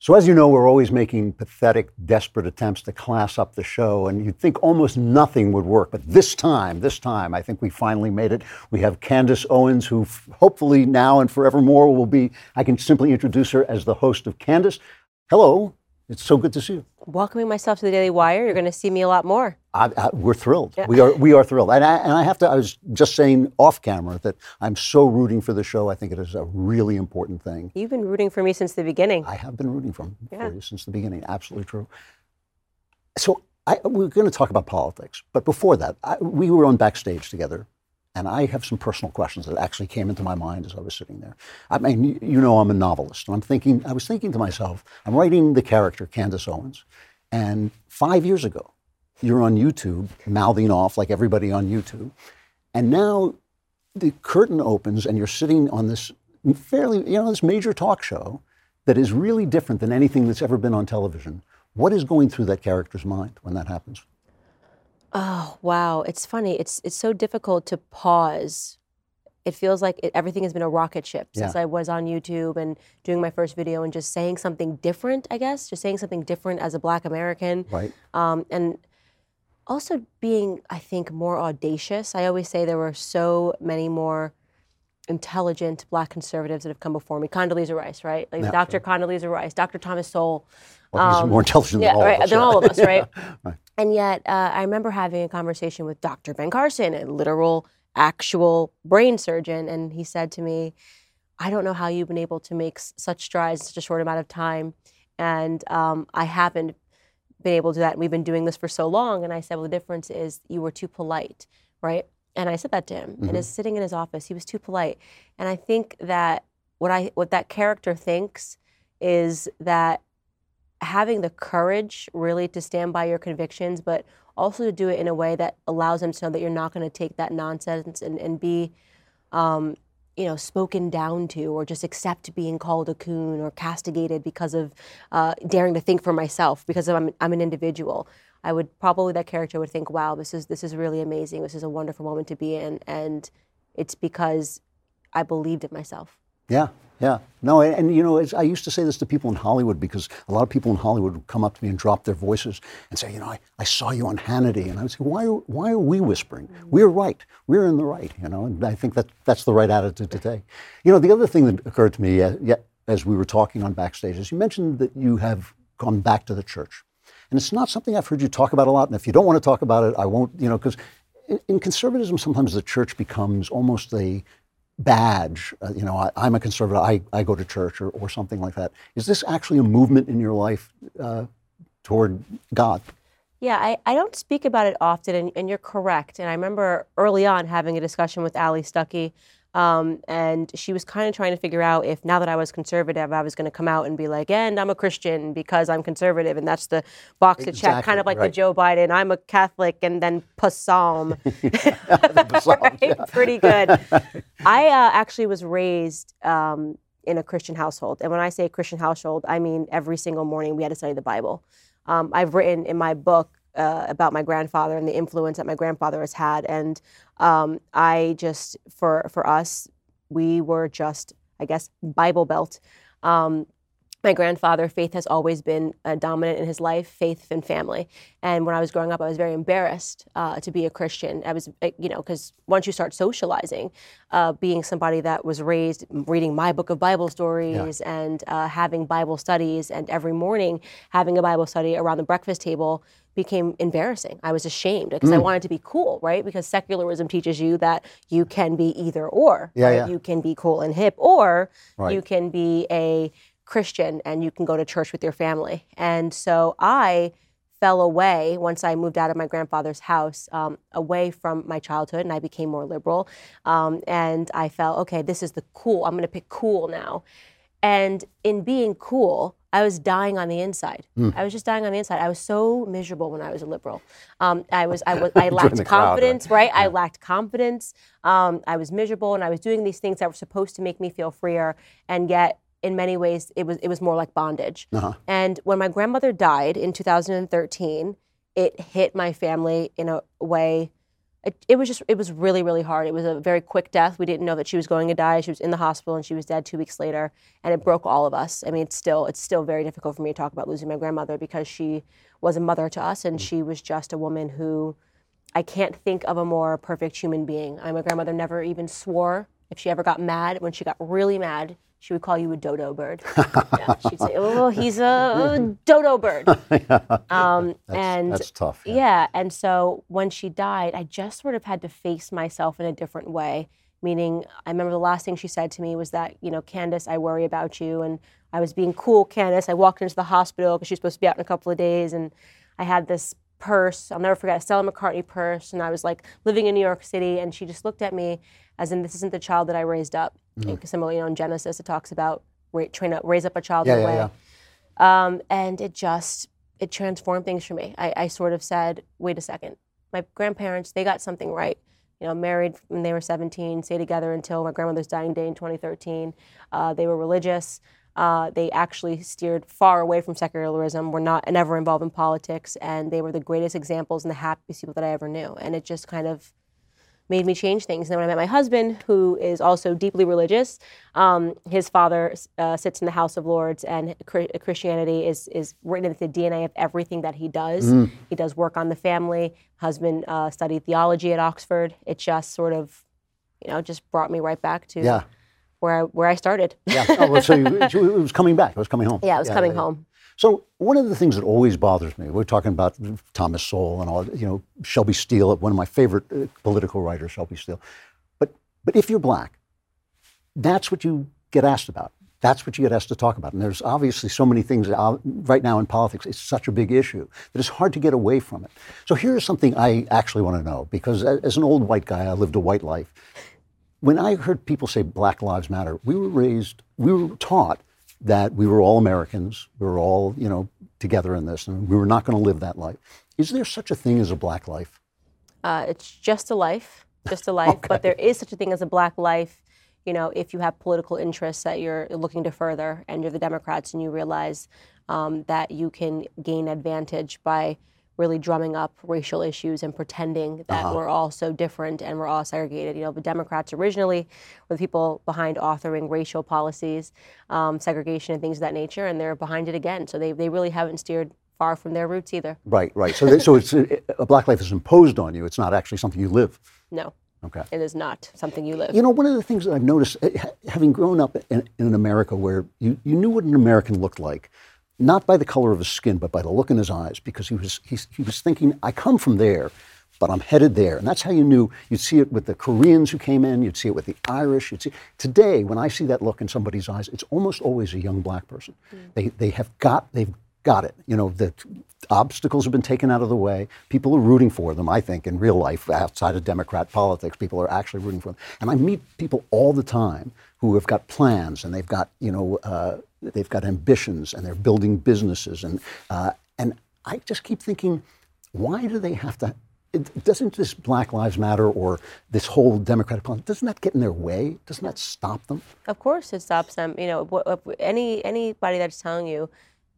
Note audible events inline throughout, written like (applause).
So, as you know, we're always making pathetic, desperate attempts to class up the show, and you'd think almost nothing would work. But this time, this time, I think we finally made it. We have Candace Owens, who f- hopefully now and forevermore will be, I can simply introduce her as the host of Candace. Hello, it's so good to see you. Welcoming myself to the Daily Wire, you're going to see me a lot more. I, I, we're thrilled. Yeah. We are we are thrilled. And I, and I have to. I was just saying off camera that I'm so rooting for the show. I think it is a really important thing. You've been rooting for me since the beginning. I have been rooting for, yeah. for you since the beginning. Absolutely true. So I, we're going to talk about politics, but before that, we were on backstage together and I have some personal questions that actually came into my mind as I was sitting there. I mean, you know, I'm a novelist, and I'm thinking, I was thinking to myself, I'm writing the character Candace Owens, and five years ago, you're on YouTube mouthing off like everybody on YouTube, and now the curtain opens and you're sitting on this fairly, you know, this major talk show that is really different than anything that's ever been on television. What is going through that character's mind when that happens? Oh wow, it's funny. It's it's so difficult to pause. It feels like it, everything has been a rocket ship since yeah. I was on YouTube and doing my first video and just saying something different. I guess just saying something different as a Black American. Right. Um, and also being, I think, more audacious. I always say there were so many more intelligent Black conservatives that have come before me. Condoleezza Rice, right? Like yeah, Dr. Condoleezza Rice, Dr. Thomas Sowell. Well, he's um, more intelligent yeah, than all right, of us. Than all of us, right? (laughs) right. And yet, uh, I remember having a conversation with Dr. Ben Carson, a literal, actual brain surgeon, and he said to me, I don't know how you've been able to make s- such strides in such a short amount of time. And um, I haven't been able to do that. And we've been doing this for so long. And I said, well, the difference is you were too polite, right? And I said that to him. Mm-hmm. And his sitting in his office, he was too polite. And I think that what I what that character thinks is that having the courage really to stand by your convictions, but also to do it in a way that allows them to know that you're not going to take that nonsense and, and be, um, you know, spoken down to or just accept being called a coon or castigated because of uh, daring to think for myself because I'm, I'm an individual. I would probably that character would think, wow, this is this is really amazing. This is a wonderful moment to be in, and it's because I believed in myself. Yeah, yeah. No, and, you know, I used to say this to people in Hollywood because a lot of people in Hollywood would come up to me and drop their voices and say, you know, I, I saw you on Hannity. And I would say, why why are we whispering? We're right. We're in the right, you know, and I think that that's the right attitude to take. You know, the other thing that occurred to me uh, as we were talking on backstage is you mentioned that you have gone back to the church. And it's not something I've heard you talk about a lot. And if you don't want to talk about it, I won't, you know, because in conservatism, sometimes the church becomes almost a badge, uh, you know, I, am a conservative, I, I go to church or, or something like that. Is this actually a movement in your life uh, toward God? Yeah, I, I don't speak about it often, and, and you're correct. And I remember early on having a discussion with Allie Stuckey um, and she was kind of trying to figure out if now that I was conservative, I was going to come out and be like, and I'm a Christian because I'm conservative. And that's the box to exactly, check, kind of like right. the Joe Biden, I'm a Catholic and then psalm. (laughs) (laughs) right? yeah. Pretty good. (laughs) I uh, actually was raised um, in a Christian household. And when I say Christian household, I mean every single morning we had to study the Bible. Um, I've written in my book uh, about my grandfather and the influence that my grandfather has had. And um, I just, for for us, we were just, I guess, Bible belt. Um, my grandfather, faith has always been uh, dominant in his life, faith and family. And when I was growing up, I was very embarrassed uh, to be a Christian. I was, uh, you know, because once you start socializing, uh, being somebody that was raised reading my book of Bible stories yeah. and uh, having Bible studies, and every morning having a Bible study around the breakfast table became embarrassing. I was ashamed because mm. I wanted to be cool, right? Because secularism teaches you that you can be either or. Yeah, right? yeah. You can be cool and hip, or right. you can be a Christian and you can go to church with your family. And so I fell away once I moved out of my grandfather's house, um, away from my childhood, and I became more liberal. Um, and I felt, okay, this is the cool. I'm going to pick cool now. And in being cool, I was dying on the inside. I was just dying on the inside. I was so miserable when I was a liberal. Um, I was, I was, (laughs) I lacked the crowd, right? confidence, right? I lacked confidence. Um, I was miserable, and I was doing these things that were supposed to make me feel freer, and yet, in many ways, it was, it was more like bondage. Uh-huh. And when my grandmother died in 2013, it hit my family in a way. It, it was just, it was really, really hard. It was a very quick death. We didn't know that she was going to die. She was in the hospital and she was dead two weeks later. And it broke all of us. I mean, it's still, it's still very difficult for me to talk about losing my grandmother because she was a mother to us and she was just a woman who I can't think of a more perfect human being. My grandmother never even swore. If she ever got mad, when she got really mad, she would call you a dodo bird. (laughs) yeah, she'd say, "Oh, he's a dodo bird." (laughs) Um, and That's tough. yeah. and so when she died, I just sort of had to face myself in a different way. Meaning, I remember the last thing she said to me was that, you know, Candace, I worry about you. And I was being cool, Candace. I walked into the hospital because she was supposed to be out in a couple of days. And I had this purse, I'll never forget, a Stella McCartney purse. And I was like living in New York City. And she just looked at me as in, this isn't the child that I raised up. Because similarly, you know, in Genesis, it talks about ra- train up, raise up a child Yeah, in a yeah, way. yeah. Um, and it just it transformed things for me. I, I sort of said, wait a second, my grandparents they got something right. You know, married when they were 17, stayed together until my grandmother's dying day in 2013. Uh, they were religious. Uh, they actually steered far away from secularism. Were not never involved in politics, and they were the greatest examples and the happiest people that I ever knew. And it just kind of made me change things. And then when I met my husband, who is also deeply religious, um, his father uh, sits in the House of Lords, and Chri- Christianity is is written into the DNA of everything that he does. He does work on the family. Husband uh, studied theology at Oxford. It just sort of, you know, just brought me right back to Yeah. Where I, where I started. Yeah. Oh, well, so you, (laughs) it was coming back. It was coming home. yeah, it was coming yeah. home. So one of the things that always bothers me, we're talking about Thomas Sowell and all, you know, Shelby Steele, one of my favorite uh, political writers, Shelby Steele. But but if you're black, that's what you get asked about. That's what you get asked to talk about. And there's obviously so many things right now in politics. It's such a big issue that it's hard to get away from it. So here's something I actually want to know because as an old white guy, I lived a white life when I heard people say Black Lives Matter, we were raised, we were taught that we were all Americans, we were all, you know, together in this, and we were not going to live that life. Is there such a thing as a black life? Uh, it's just a life, just a life. But there is such a thing as a black life. You know, if you have political interests that you're looking to further, and you're the Democrats, and you realize um, that you can gain advantage by really drumming up racial issues and pretending that we're all so different and we're all segregated. You know, the Democrats originally were the people behind authoring racial policies, um, segregation, and things of that nature, and they're behind it again. So they, they really haven't steered far from their roots either. Right, right. So, that, so it's a, a black life is imposed on you. It's not actually something you live. No, Okay. it is not something you live. You know, one of the things that I've noticed, eh, having grown up in, in America where you, you knew what an American looked like, not by the color of his skin, but by the look in his eyes, because he was, he, he was thinking, I come from there, but I'm headed there. And that's how you knew. You'd see it with the Koreans who came in, you'd see it with the Irish. You'd see Today, when I see that look in somebody's eyes, it's almost always a young black person. They, they have got, they've got it. You know, the obstacles have been taken out of the way. People are rooting for them, I think, in real life, outside of Democrat politics. People are actually rooting for them. And I meet people all the time who have got plans and they've got, you know, uh, they've got ambitions and they're building businesses. And, uh, and I just keep thinking, why do they have to? It, doesn't this Black Lives Matter or this whole Democratic politics, doesn't that get in their way? Doesn't that stop them? Of course, it stops them. You know, any anybody that's telling you,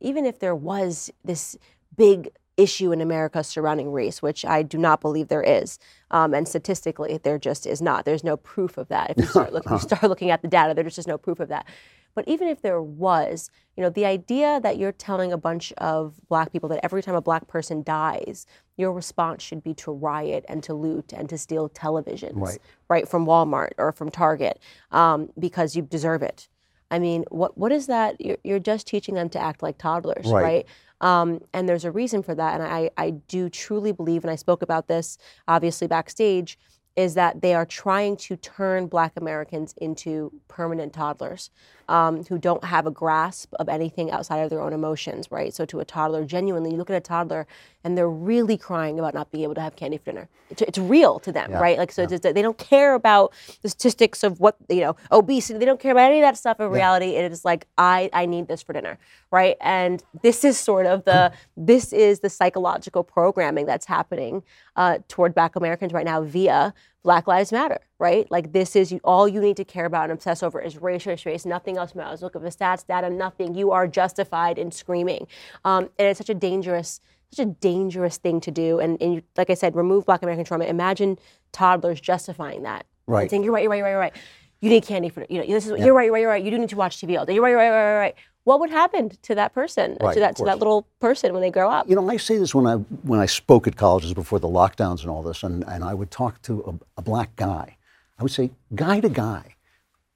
even if there was this big issue in America surrounding race, which I do not believe there is, um, and statistically there just is not. There's no proof of that. If you (laughs) start, look, if you start looking at the data, there's just no proof of that. But even if there was, you know, the idea that you're telling a bunch of black people that every time a black person dies, your response should be to riot and to loot and to steal televisions, Right. right from Walmart or from Target, um, because you deserve it. I mean, what what is that? You're, you're just teaching them to act like toddlers, Right. right? Um, and there's a reason for that. And I, I do truly believe, and I spoke about this obviously backstage, is that they are trying to turn Black Americans into permanent toddlers. Um, who don't have a grasp of anything outside of their own emotions, right? So to a toddler, genuinely, you look at a toddler and they're really crying about not being able to have candy for dinner. It's, it's real to them, Yeah, right? Like so, yeah. they don't care about the statistics of what you know, obesity. They don't care about any of that stuff. In reality, it is like I I need this for dinner, right? And this is sort of the (clears throat) this is the psychological programming that's happening uh, toward Black Americans right now via Black Lives Matter, right? Like this is you, all you need to care about and obsess over is race, race, race. Nothing else matters. Look at the stats, data, nothing. You are justified in screaming, um, and it's such a dangerous, such a dangerous thing to do. And, and you, like I said, remove Black American trauma. Imagine toddlers justifying that, Right. Saying you're right, you're right, you're right, you're right. You need candy for you know. This is you're right, you're right, you're right. You do need to watch TV all day. You're right, you're right, you're right, you're right. What would happen to that person, Right, to that to that little person when they grow up? You know, I say this when I when I spoke at colleges before the lockdowns and all this, and, and I would talk to a, a black guy. I would say, guy to guy,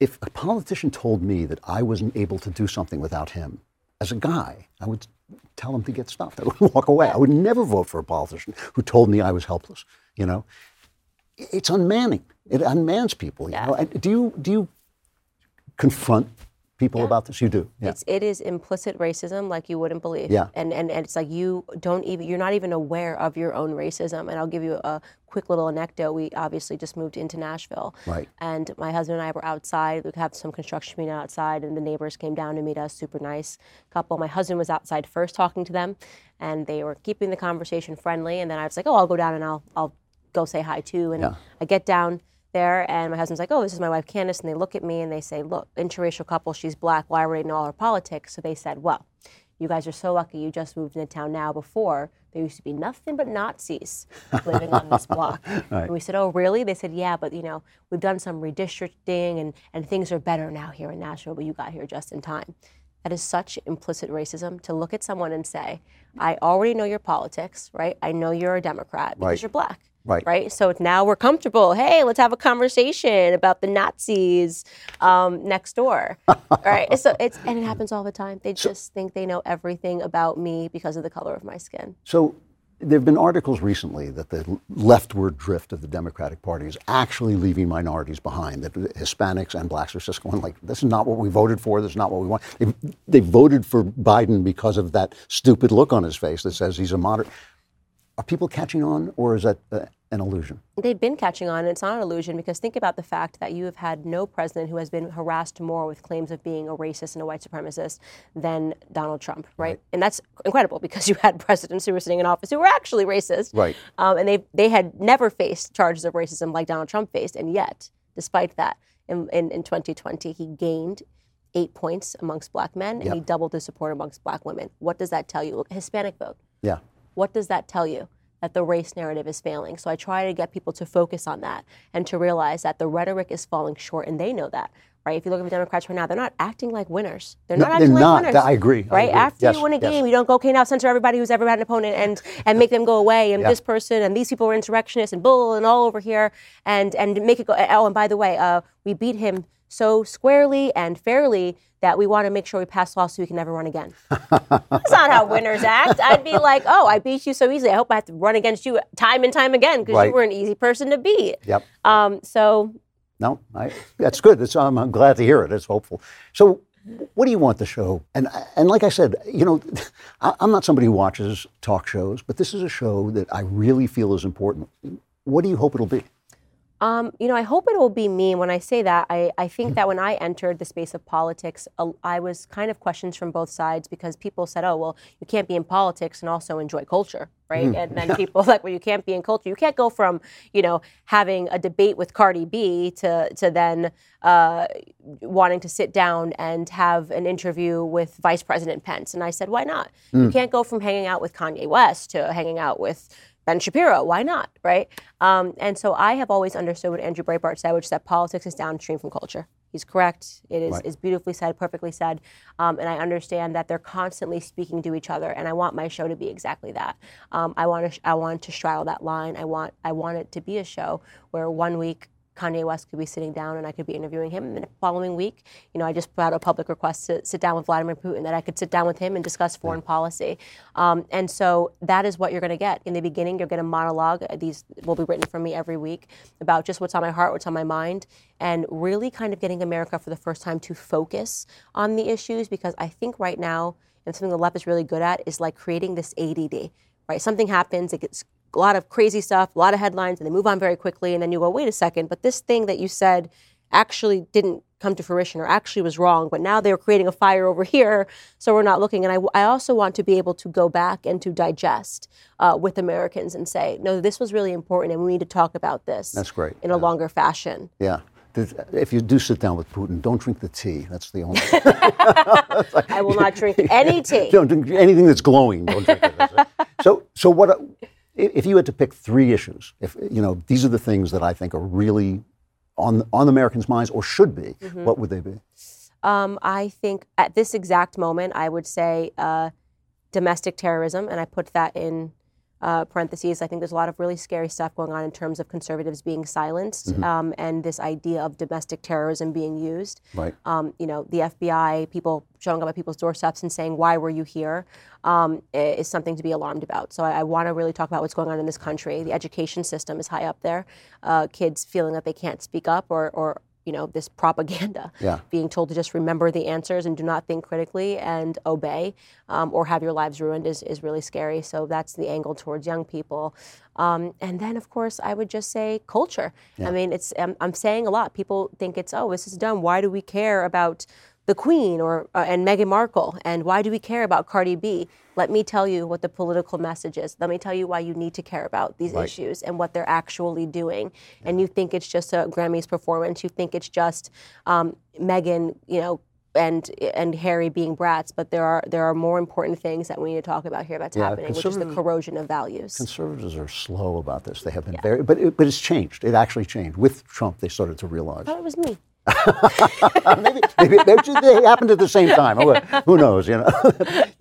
if a politician told me that I wasn't able to do something without him, as a guy, I would tell him to get stuffed. I would walk away. I would never vote for a politician who told me I was helpless. You know, it's unmanning. It unmans people. You Yeah. know? Do you do you confront people about this? You do. Yeah. It's it is implicit racism like you wouldn't believe. Yeah. And, and and it's like you don't even you're not even aware of your own racism. And I'll give you a quick little anecdote. We obviously just moved into Nashville. Right. And my husband and I were outside. We have some construction meeting outside, and the neighbors came down to meet us. Super nice couple. My husband was outside first talking to them, and they were keeping the conversation friendly. And then I was like, oh, I'll go down and I'll I'll go say hi too. And Yeah. I get down there, and my husband's like, "Oh, this is my wife Candace," and they look at me and they say, "Look, interracial couple. She's black. I already know all her politics." So they said, "Well, you guys are so lucky. You just moved into town now. Before there used to be nothing but Nazis (laughs) living on this block." And we said, "Oh, really?" They said, "Yeah, but you know, we've done some redistricting, and and things are better now here in Nashville. But you got here just in time." That is such implicit racism to look at someone and say, I already know your politics, right? I know you're a Democrat because Right. you're black. Right. Right. So now we're comfortable. Hey, let's have a conversation about the Nazis um, next door. All (laughs) right. So it's and it happens all the time. They just think they know everything about me because of the color of my skin. So there have been articles recently that the leftward drift of the Democratic Party is actually leaving minorities behind, that Hispanics and blacks are just going like, this is not what we voted for, this is not what we want. They, they voted for Biden because of that stupid look on his face that says he's a moderate. Are people catching on, or is that uh, an illusion? They've been catching on, and it's not an illusion because think about the fact that you have had no president who has been harassed more with claims of being a racist and a white supremacist than Donald Trump, right? And that's incredible because (laughs) you had presidents who were sitting in office who were actually racist, Right. Um, and they they had never faced charges of racism like Donald Trump faced, and yet, despite that, in, in, in 2020, he gained eight points amongst black men, and Yep. he doubled his support amongst black women. What does that tell you? Hispanic vote Yeah. what does that tell you? That the race narrative is failing. So I try to get people to focus on that and to realize that the rhetoric is falling short, and they know that, right? If you look at the Democrats right now, they're not acting like winners. They're No, not acting they're not. like winners. I agree. I Right? agree. After Yes, you win a yes. game, you don't go, okay, now censor everybody who's ever had an opponent and and make them go away, and Yeah. this person and these people are insurrectionists and bull and all over here, and and make it go. Oh, and by the way, uh, we beat him so squarely and fairly that we want to make sure we pass laws so we can never run again. (laughs) That's not how winners act. I'd be like, oh, I beat you so easily. I hope I have to run against you time and time again because Right. you were an easy person to beat. Yep. Um, so No, I, that's good. I'm, I'm glad to hear it. It's hopeful. So, what do you want the show? And and like I said, you know, (laughs) I, I'm not somebody who watches talk shows, but this is a show that I really feel is important. What do you hope it'll be? Um, you know, I hope it will be me. When I say that, I, I think that when I entered the space of politics, uh, I was kind of questions from both sides because people said, oh, well, you can't be in politics and also enjoy culture, right? And then people (laughs) like, well, you can't be in culture. You can't go from, you know, having a debate with Cardi B to, to then uh, wanting to sit down and have an interview with Vice President Pence. And I said, why not? You can't go from hanging out with Kanye West to hanging out with Ben Shapiro. Why not? Right? Um, and so I have always understood what Andrew Breitbart said, which is that politics is downstream from culture. He's correct. It is, Right. is beautifully said, perfectly said. Um, and I understand that they're constantly speaking to each other. And I want my show to be exactly that. Um, I want to, I want to straddle that line. I want, I want it to be a show where one week Kanye West could be sitting down and I could be interviewing him. And the following week, you know, I just put out a public request to sit down with Vladimir Putin that I could sit down with him and discuss foreign yeah. policy. Um, and so that is what you're going to get. In the beginning, you'll get a monologue. These will be written from me every week about just what's on my heart, what's on my mind, and really kind of getting America for the first time to focus on the issues because I think right now, and something the left is really good at, is like creating this ADD right? Something happens, it gets a lot of crazy stuff, a lot of headlines, and they move on very quickly. And then you go, wait a second, but this thing that you said actually didn't come to fruition or actually was wrong, but now they're creating a fire over (laughs) here, so we're not looking. And I, I also want to be able to go back and to digest uh, with Americans and say, no, this was really important and we need to talk about this. That's great. In a longer fashion. Yeah. If you do sit down with Putin, don't drink the tea. That's the only. (laughs) I will not drink (laughs) any tea. don't drink anything that's glowing. Don't drink it. So, so what? If you had to pick three issues, if you know these are the things that I think are really on on Americans' minds or should be, mm-hmm. what would they be? Um, I think at this exact moment, I would say uh, domestic terrorism, and I put that in uh, parentheses, I think there's a lot of really scary stuff going on in terms of conservatives being silenced mm-hmm. um, and this idea of domestic terrorism being used. Right. Um, you know, the FBI, people showing up at people's doorsteps and saying, "Why were you here?" Um, is something to be alarmed about. So I, I want to really talk about what's going on in this country. The education system is high up there. Uh, kids feeling that they can't speak up or, or you know this propaganda (laughs) yeah. being told to just remember the answers and do not think critically and obey um, or have your lives ruined is, is really scary. So that's the angle towards young people. Um, and then of course i would just say culture. Yeah. i mean it's I'm, I'm saying a lot. People think it's oh this is dumb. Why do we care about the Queen or uh, and Meghan Markle, and why do we care about Cardi B? Let me tell you what the political message is. Let me tell you why you need to care about these right. issues and what they're actually doing. Yeah. And you think it's just a Grammys performance. You think it's just um, Meghan, you know, and and Harry being brats, but there are there are more important things that we need to talk about here that's yeah, happening, which is the corrosion of values. Conservatives are slow about this. They have been yeah. very, but it, but it's changed. It actually changed with Trump. They started to realize. Oh, it was me. (laughs) maybe, maybe, they happened at the same time. Who knows? You know,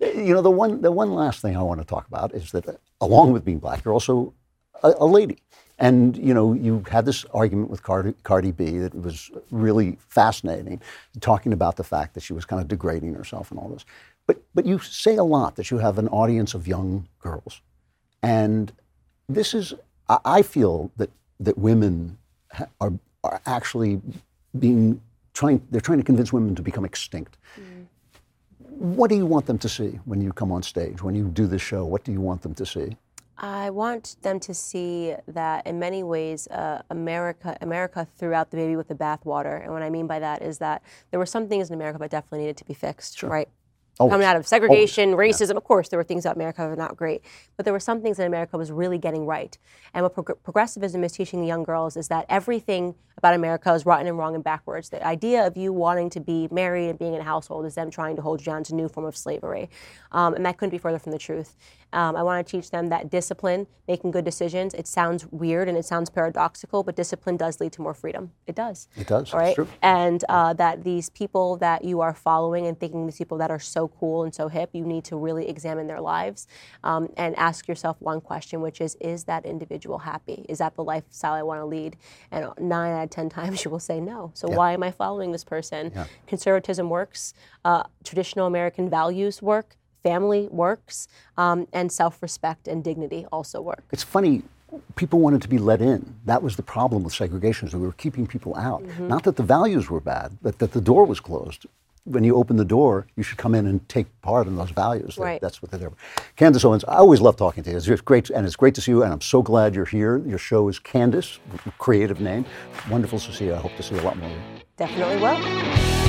(laughs) you know. The one, the one last thing I want to talk about is that, uh, along with being black, you're also a, a lady. And you know, you had this argument with Cardi, Cardi B that was really fascinating, talking about the fact that she was kind of degrading herself and all this. But but you say a lot that you have an audience of young girls, and this is I, I feel that that women are are actually being trying they're trying to convince women to become extinct. Mm. What do you want them to see when you come on stage, when you do this show? What do you want them to see? I want them to see that in many ways, uh, America, America threw out the baby with the bathwater. And what I mean by that is that there were some things in America that definitely needed to be fixed, sure. right? Always. coming out of segregation, Always. racism. Yeah. Of course, there were things about America that were not great, but there were some things that America was really getting right. And what prog- progressivism is teaching the young girls is that everything about America is rotten and wrong and backwards. The idea of you wanting to be married and being in a household is them trying to hold you down to a new form of slavery, um, and that couldn't be further from the truth. Um, I want to teach them that discipline, making good decisions. It sounds weird and it sounds paradoxical, but discipline does lead to more freedom. It does. It does. All right. And uh, that these people that you are following and thinking these people that are so cool and so hip, you need to really examine their lives um, and ask yourself one question, which is: Is that individual happy? Is that the lifestyle I want to lead? And nine out of ten (laughs) times you will say no. So yeah. why am I following this person? Yeah. Conservatism works. Uh, traditional American values work family works, um, and self respect and dignity also work. It's funny. People wanted to be let in. That was the problem with segregation, is we were keeping people out. Mm-hmm. Not that the values were bad, but that the door was closed when you open the door, you should come in and take part in those values. Right. That's what they're there. For. Candace Owens, I always love talking to you. It's great, and it's great to see you. And I'm so glad you're here. Your show is Candace, creative name. Wonderful to see you. I hope to see a lot more. Definitely will.